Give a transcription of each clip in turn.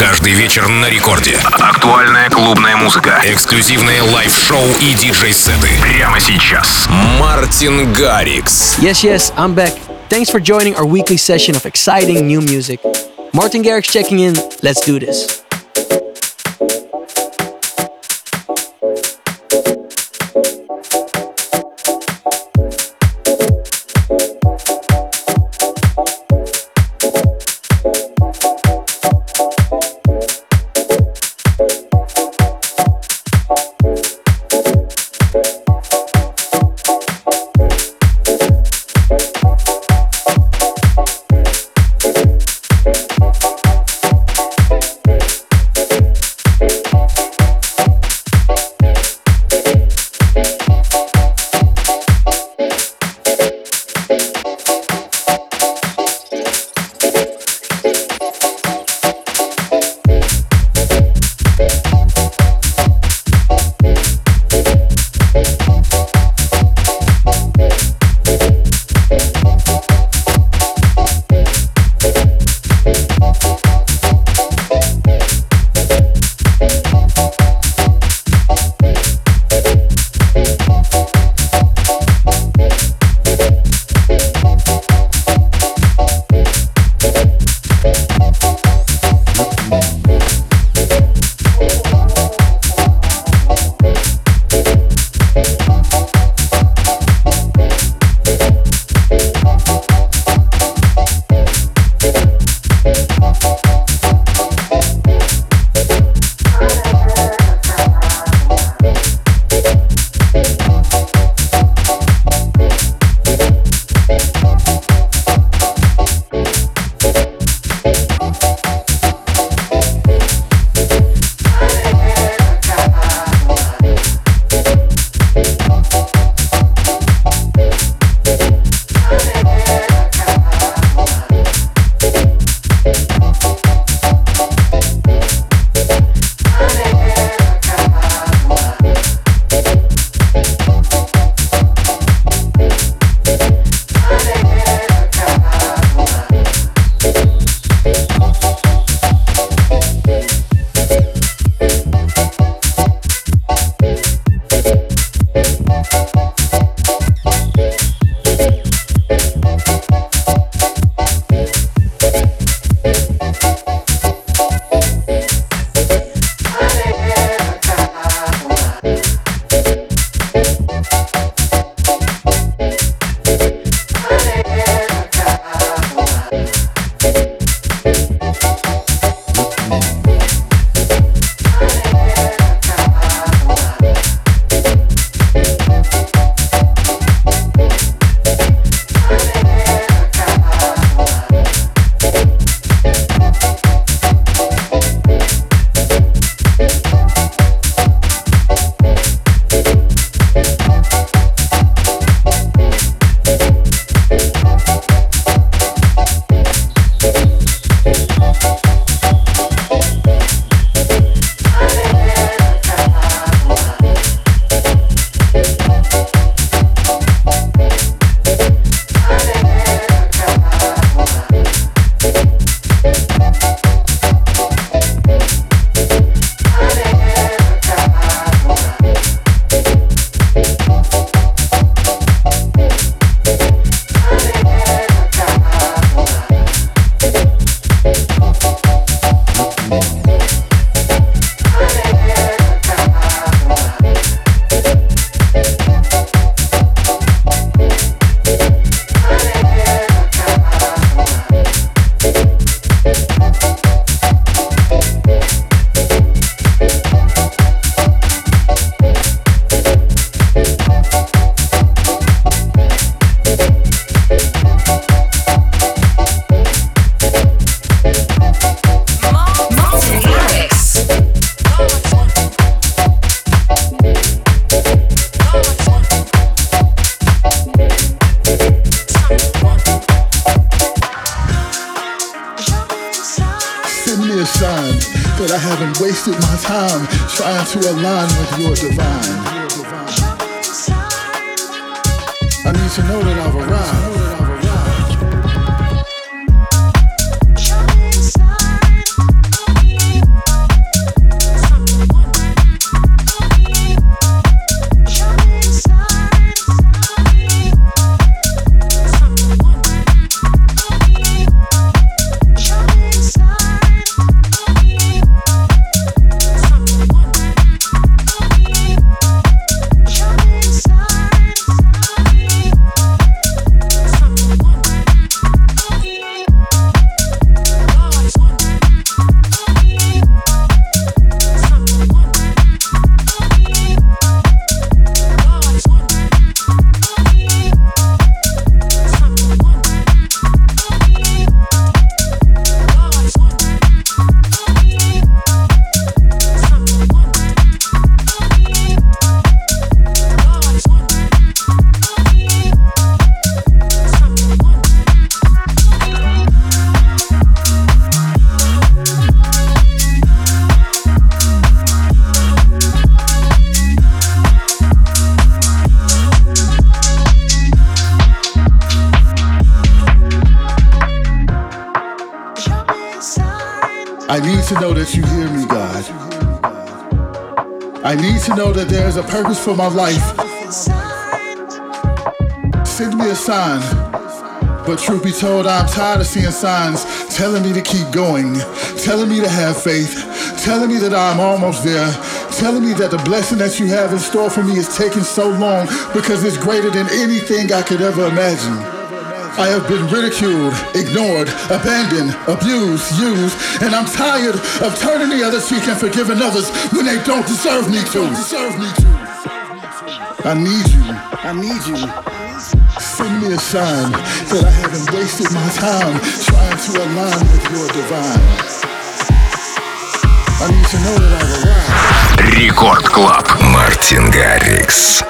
Каждый вечер на рекорде. Актуальная клубная музыка. Эксклюзивные лайв-шоу и диджей-сеты. Прямо сейчас. Мартин Гаррикс. Yes, yes, I'm back. Thanks for joining our weekly session of exciting new music. Martin Garrix checking in. Let's do this. To know that you hear me, God. I need to know that there is a purpose for my life. Send me a sign. But truth be told, I'm tired of seeing signs telling me to keep going, telling me to have faith, telling me that I'm almost there, telling me that the blessing that you have in store for me is taking so long because it's greater than anything I could ever imagine. I have been ridiculed, ignored, abandoned, abused, used, and I'm tired of turning the other cheek and forgiving others when they don't deserve me to. Deserve me to. I need you. I need you. Send me a sign that I haven't wasted my time trying to align with your divine. I need to know that I've arrived. Рекорд Клаб. Мартин Гаррикс.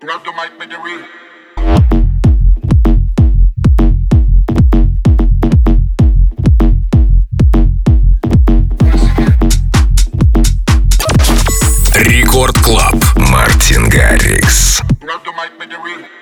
Grab the mic, make it real.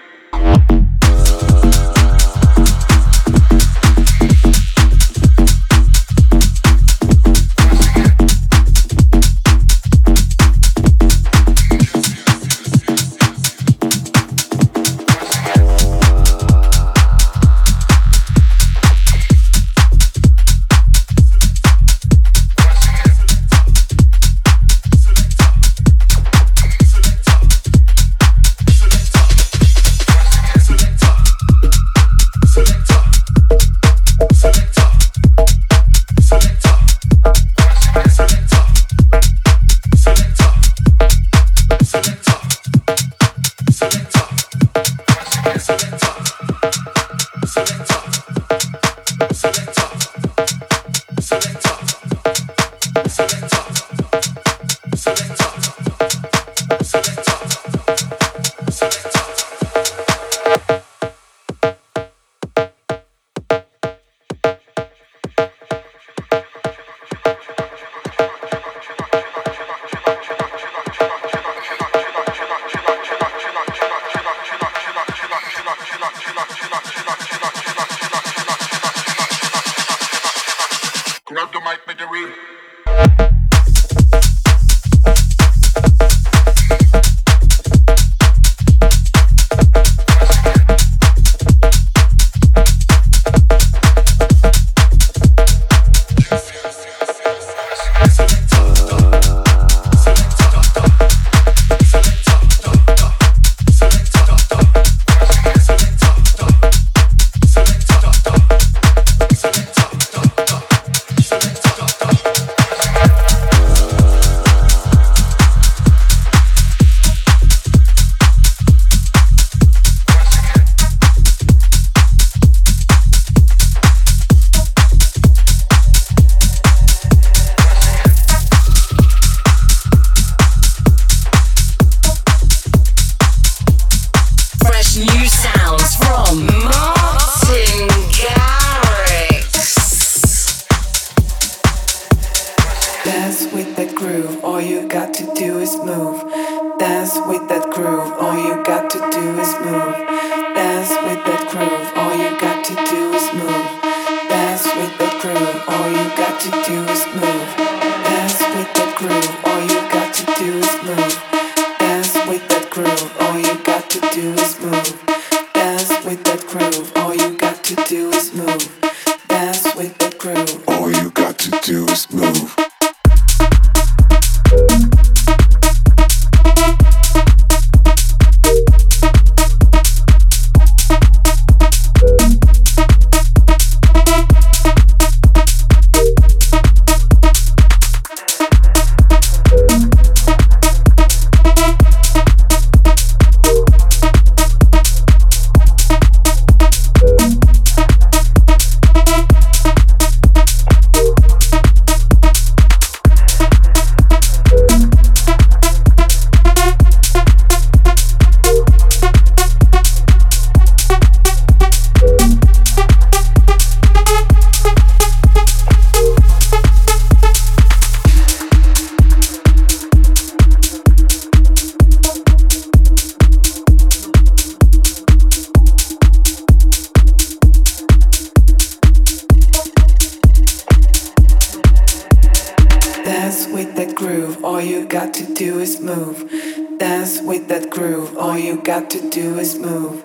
Dance with that groove, all you got to do is move. Dance with that groove, all you got to do is move.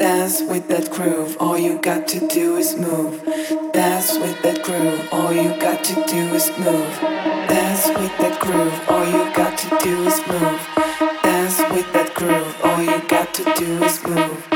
Dance with that groove, all you got to do is move. Dance with that groove, all you got to do is move. Dance with that groove, all you got to do is move. Dance with that groove, all you got to do is move.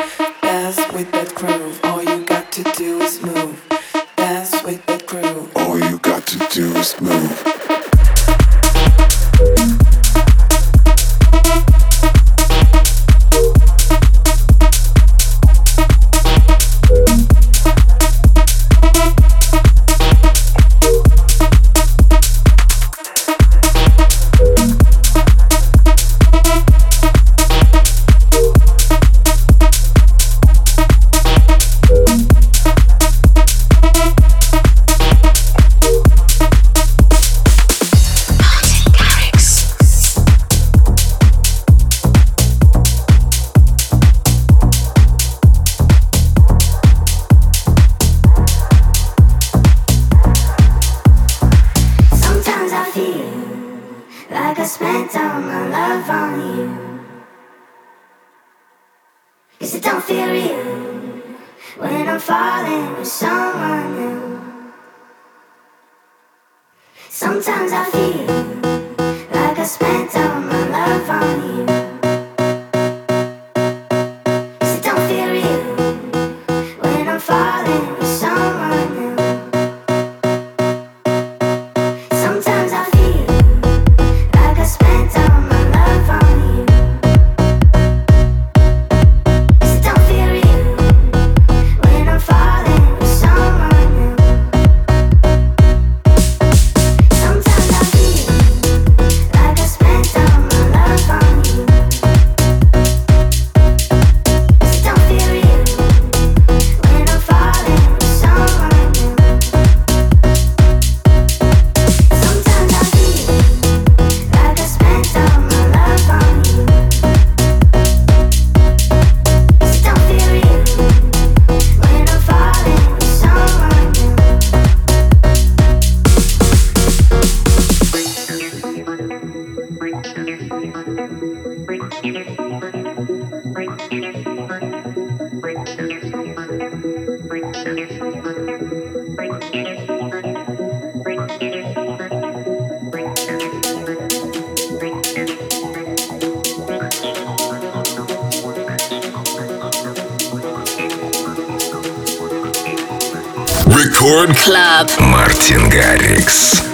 Club. Мартин Гаррикс.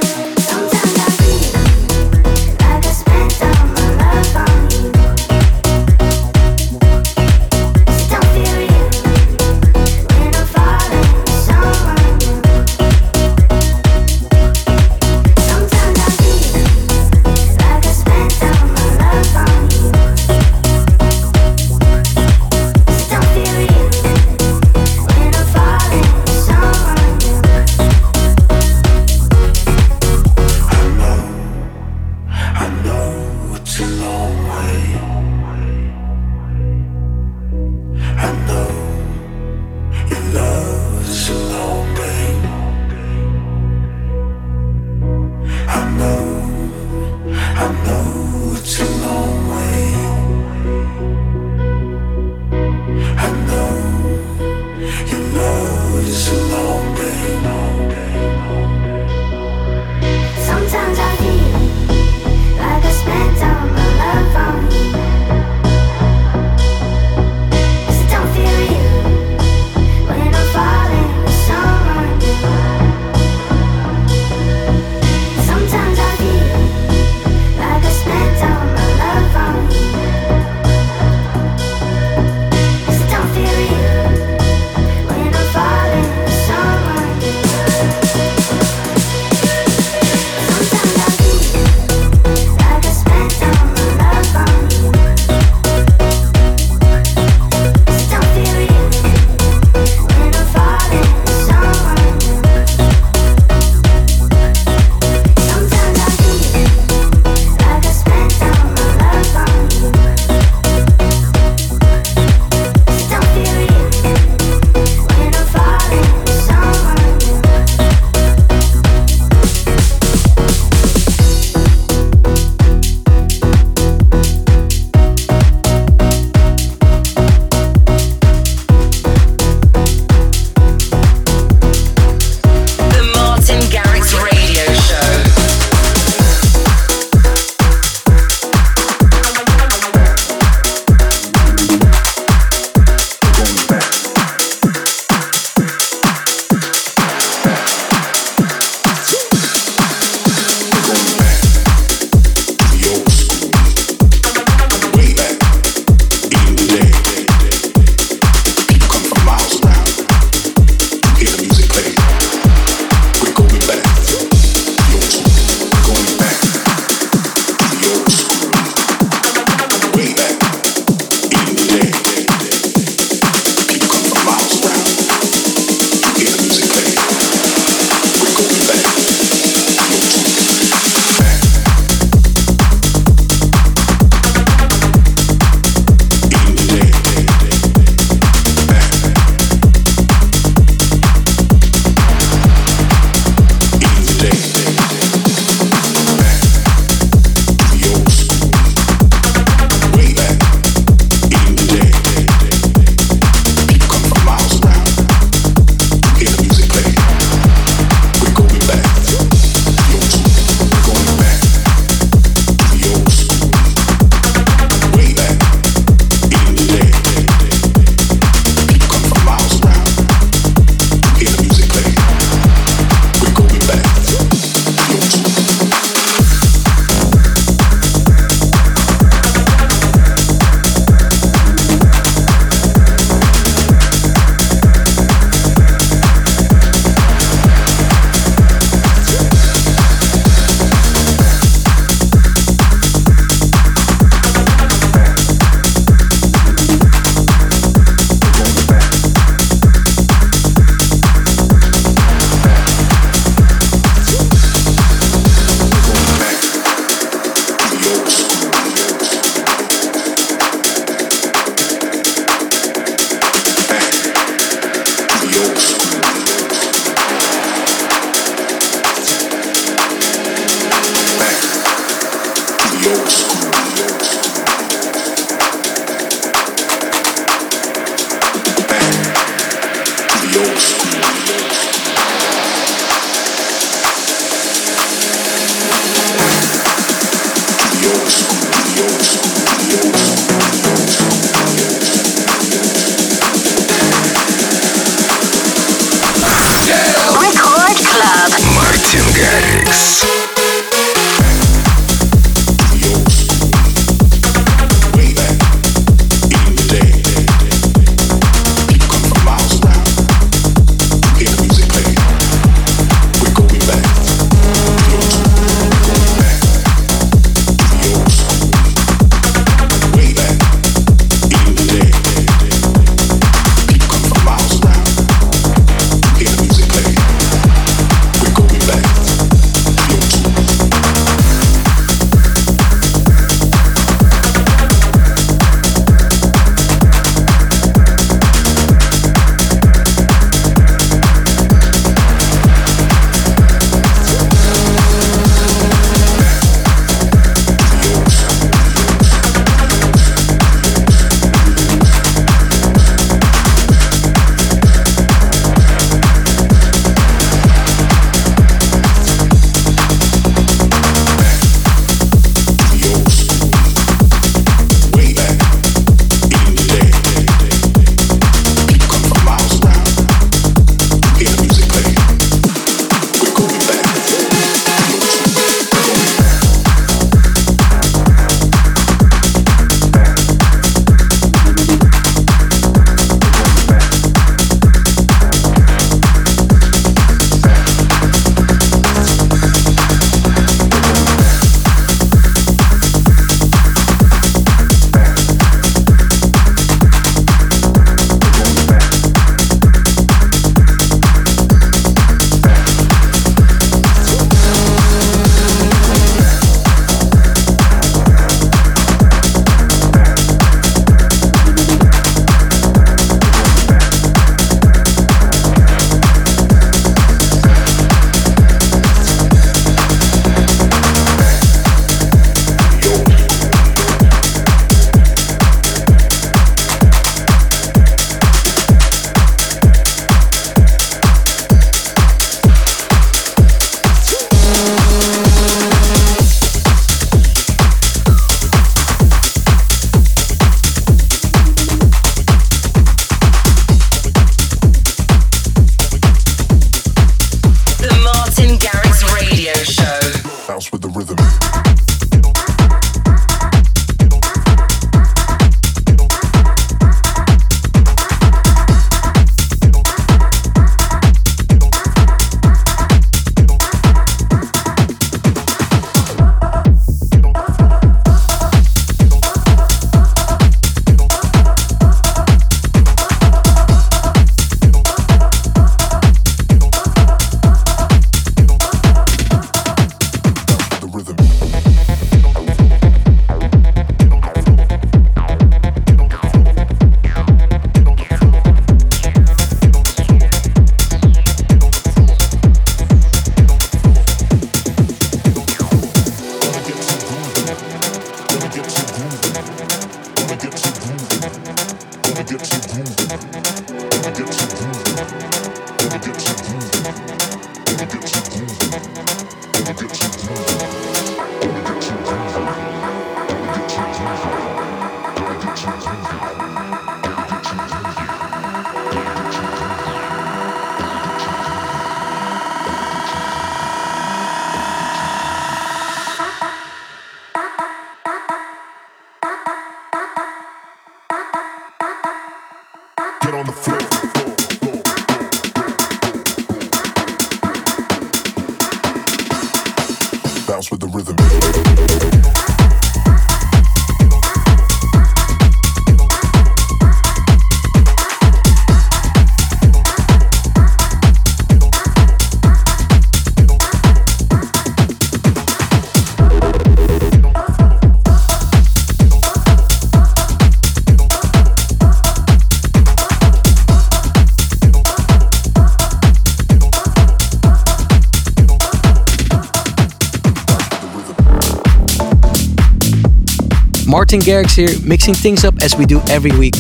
Martin Garrix here, mixing things up as we do every week.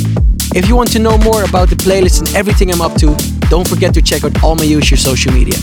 If you want to know more about the playlist and everything I'm up to, don't forget to check out all my usual social media.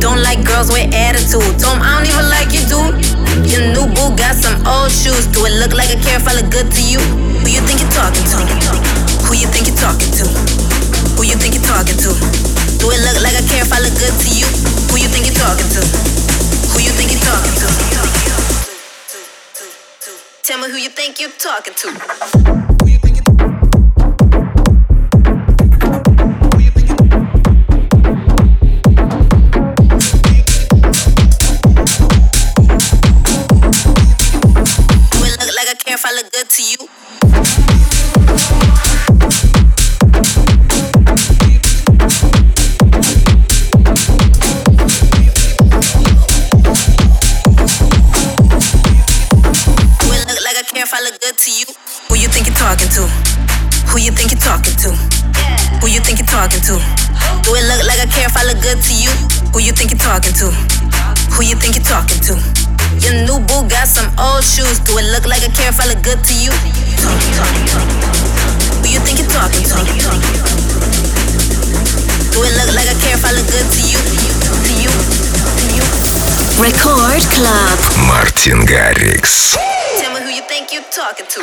Don't like girls with attitude. Told him I don't even like you, dude. Your new boo got some old shoes. Do it look like I care if I look good to you? Who you think you're talking to? Who you think you're talking to? Who you think you're talking to? Do it look like I care if I look good to you? Who you think you're talking to? Who you think you're talking to? Tell me who you think you're talking to. good to you? Who you think you're talking to? Who you think you're talking to? Your new boo got some old shoes. Do it look like I care if I look good to you? Who you think you're talking to? Do it look like I care if I look good to you? To you? To you? Record Club. Мартин Гаррикс. Tell me who you think you're talking to.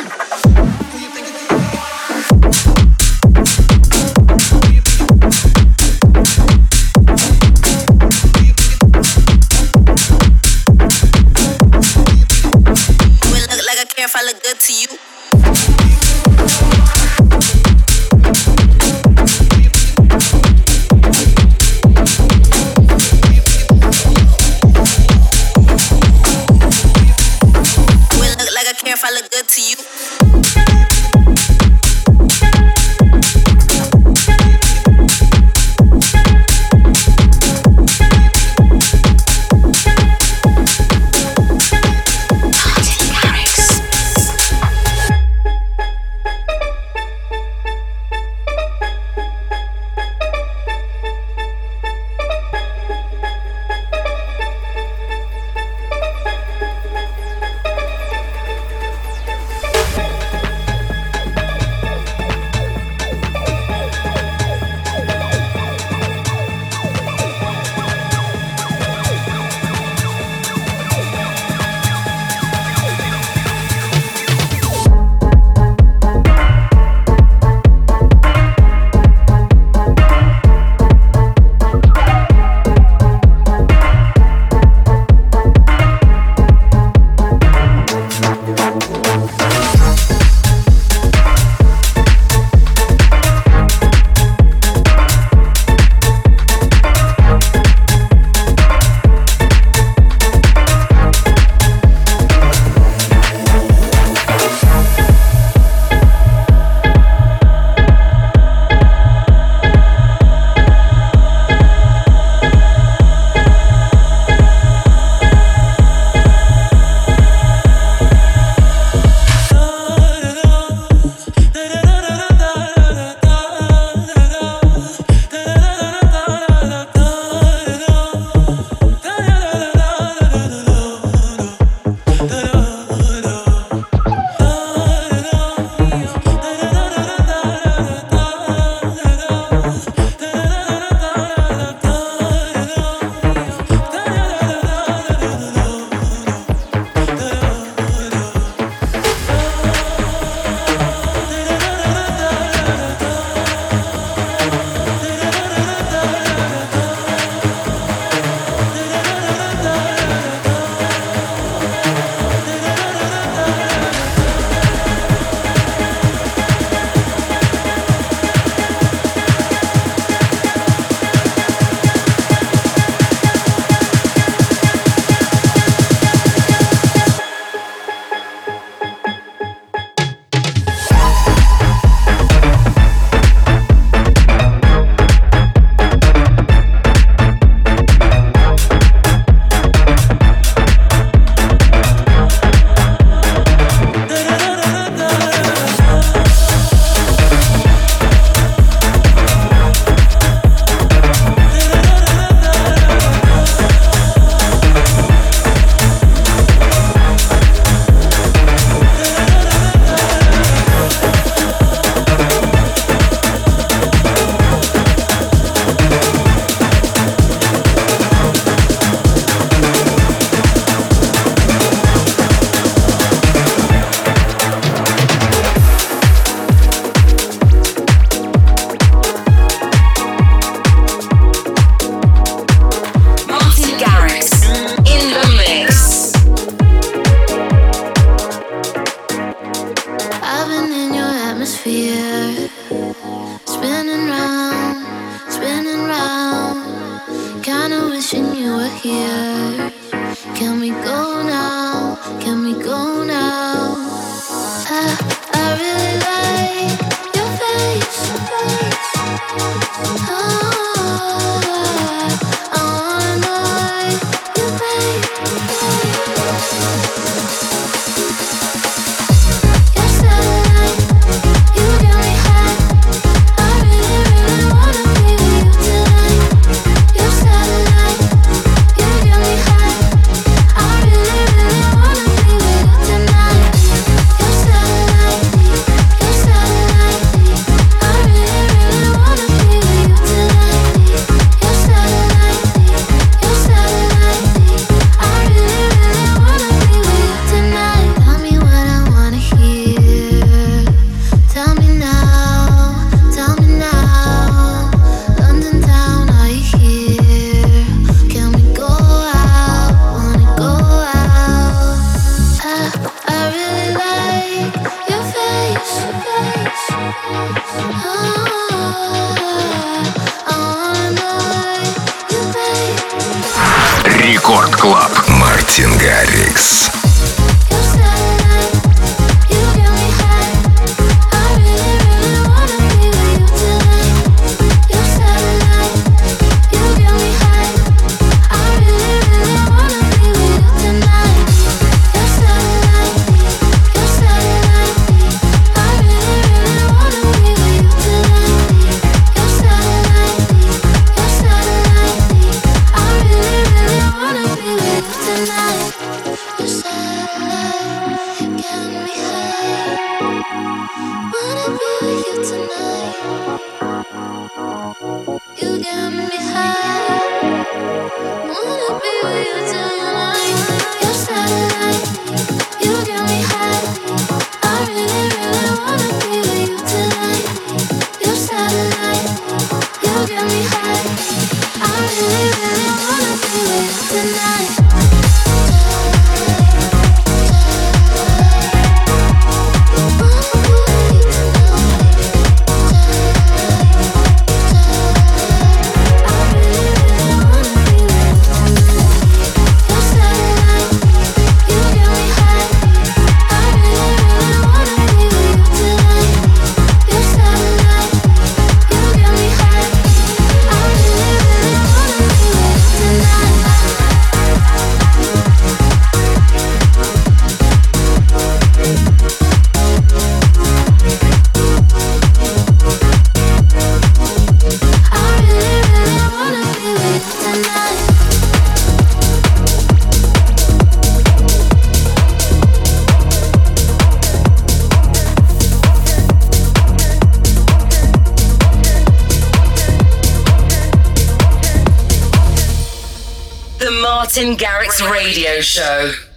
Show.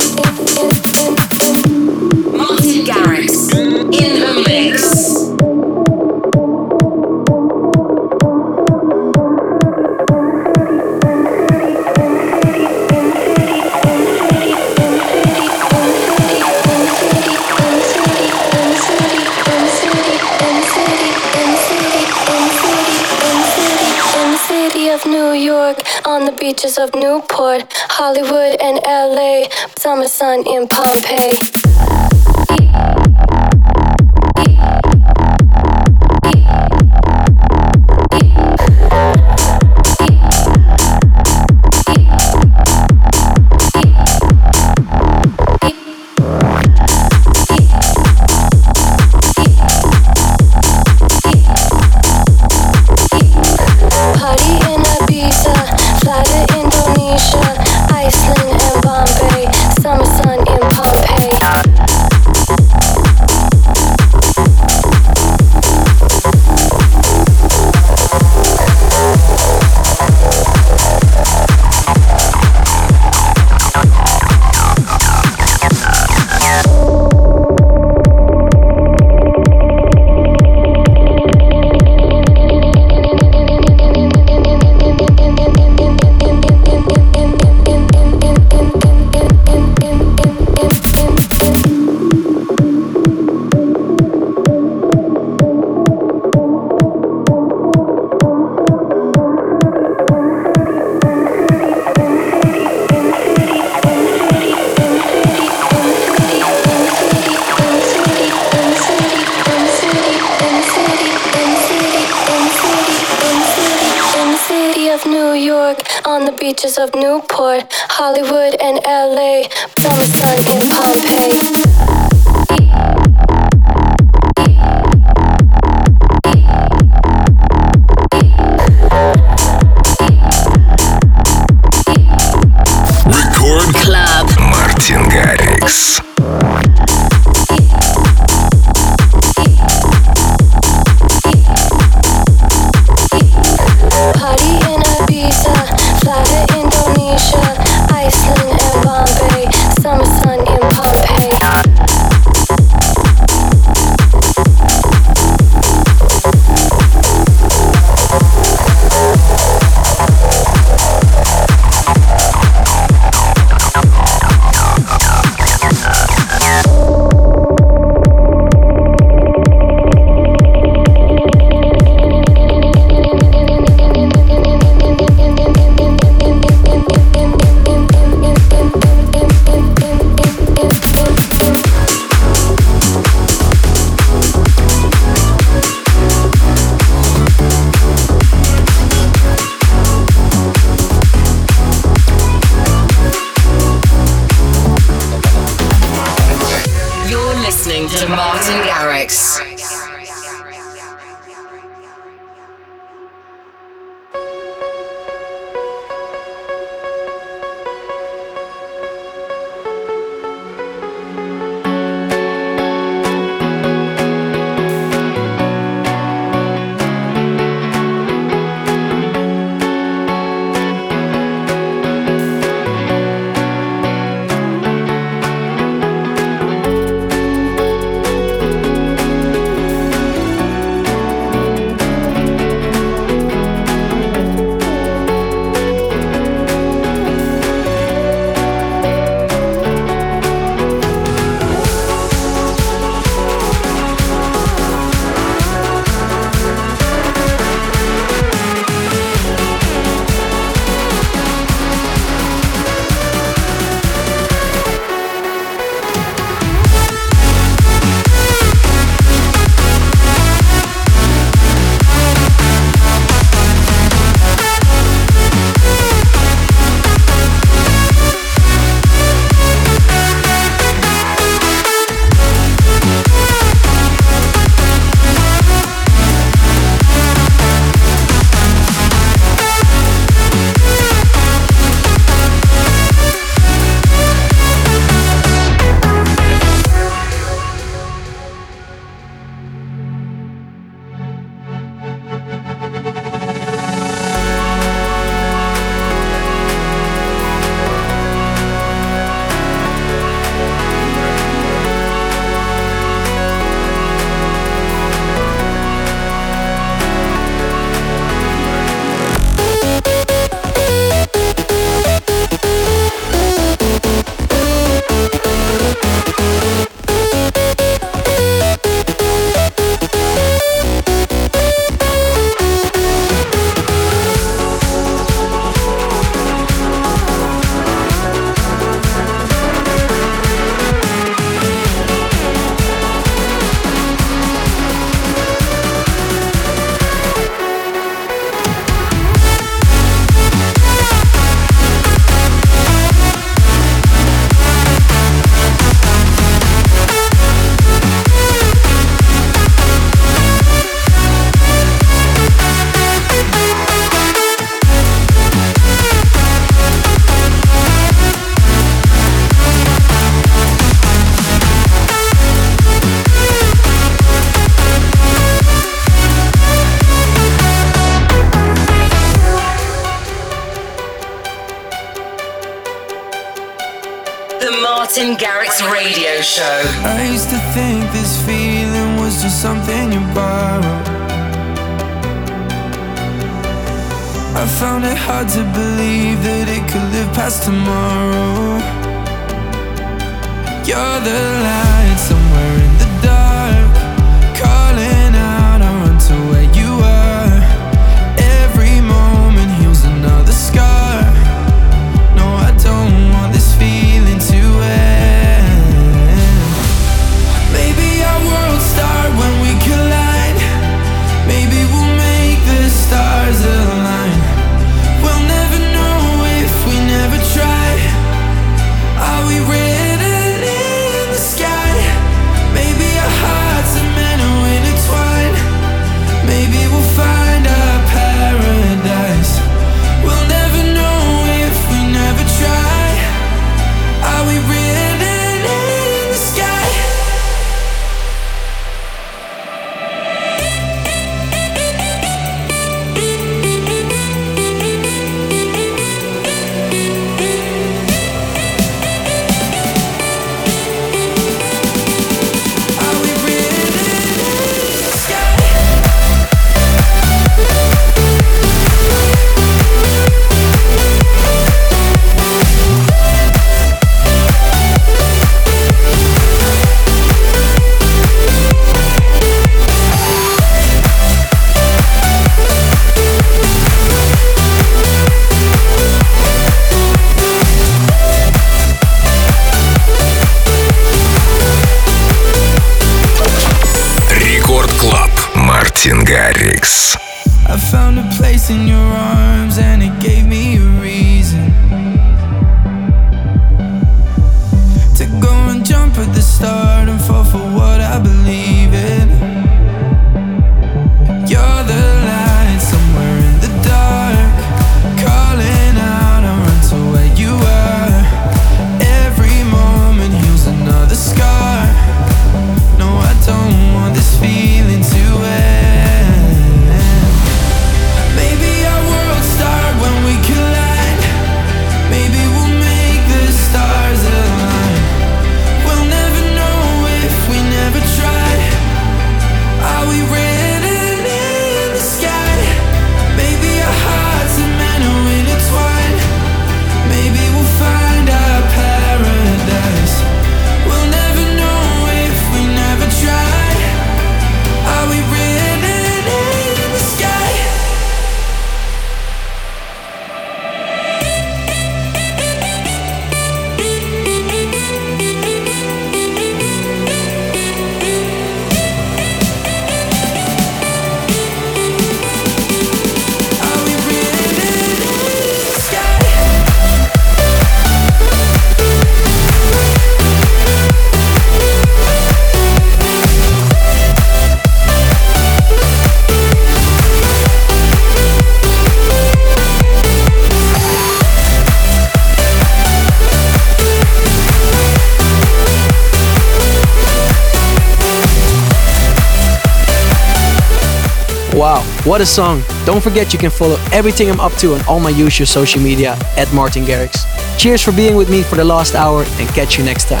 What a song! Don't forget you can follow everything I'm up to on all my usual social media at Martin Garrix. Cheers for being with me for the last hour and catch you next time.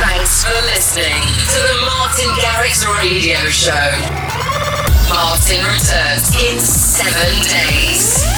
Thanks for listening to the Martin Garrix Radio Show. Martin returns in seven days.